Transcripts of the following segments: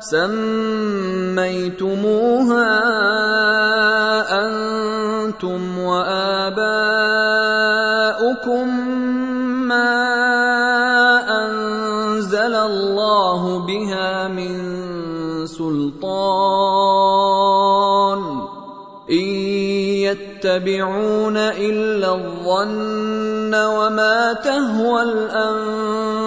سميتموها أنتم وآباؤكم ما أنزل الله بها من سلطان. إن يتبعون إلا الظن وما تهوى الأنفس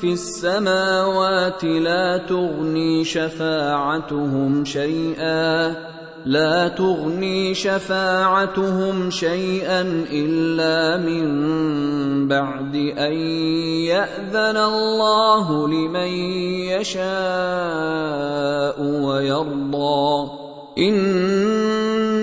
في السماوات لا تغني شفاعتهم شيئا لا تغني شفاعتهم شيئا إلا من بعد أن يأذن الله لمن يشاء ويرضى.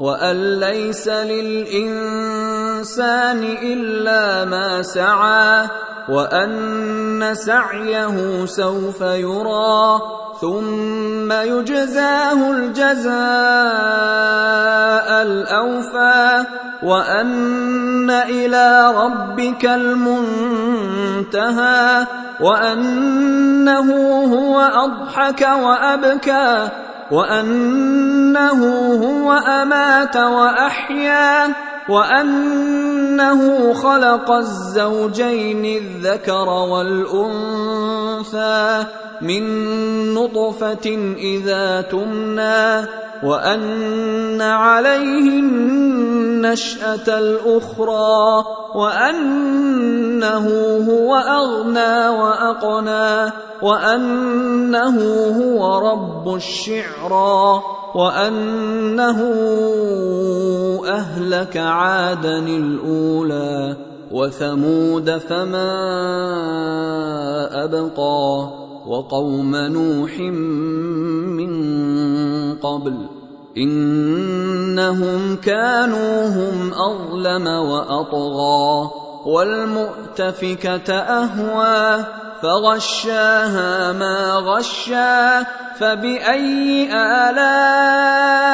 وأن ليس للإنسان إلا ما سعى وأن سعيه سوف يرى ثم يجزاه الجزاء الأوفى وأن إلى ربك المنتهى وأنه هو أضحك وأبكى وأنه هو أمات وأحيا وأنه خلق الزوجين الذكر والأنثى من نطفة إذا تمنى وأن عليه النشأة الأخرى وأنه هو أغنى وأقنى وأنه هو رب الشعرى وأنه أهلك عادا الأولى وثمود فما أبقى وقوم نوح من قبل إنهم كانوا هم أظلم وأطغى والمؤتفكة أهوى فغشاها ما غشا فبأي آلاء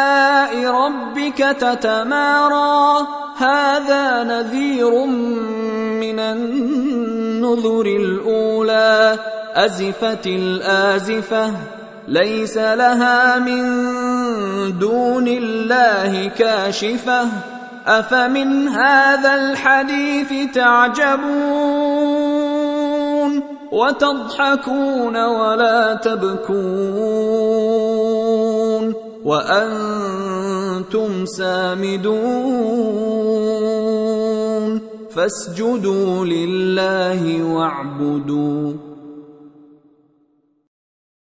ربك تتمارى؟ هذا نذير من النذر الأولى أزفت الآزفة ليس لها من دون الله كاشفة. أفمن هذا الحديث تعجبون؟ وتضحكون ولا تبكون؟ وأنتم سامدون؟ فاسجدوا لله واعبدوا.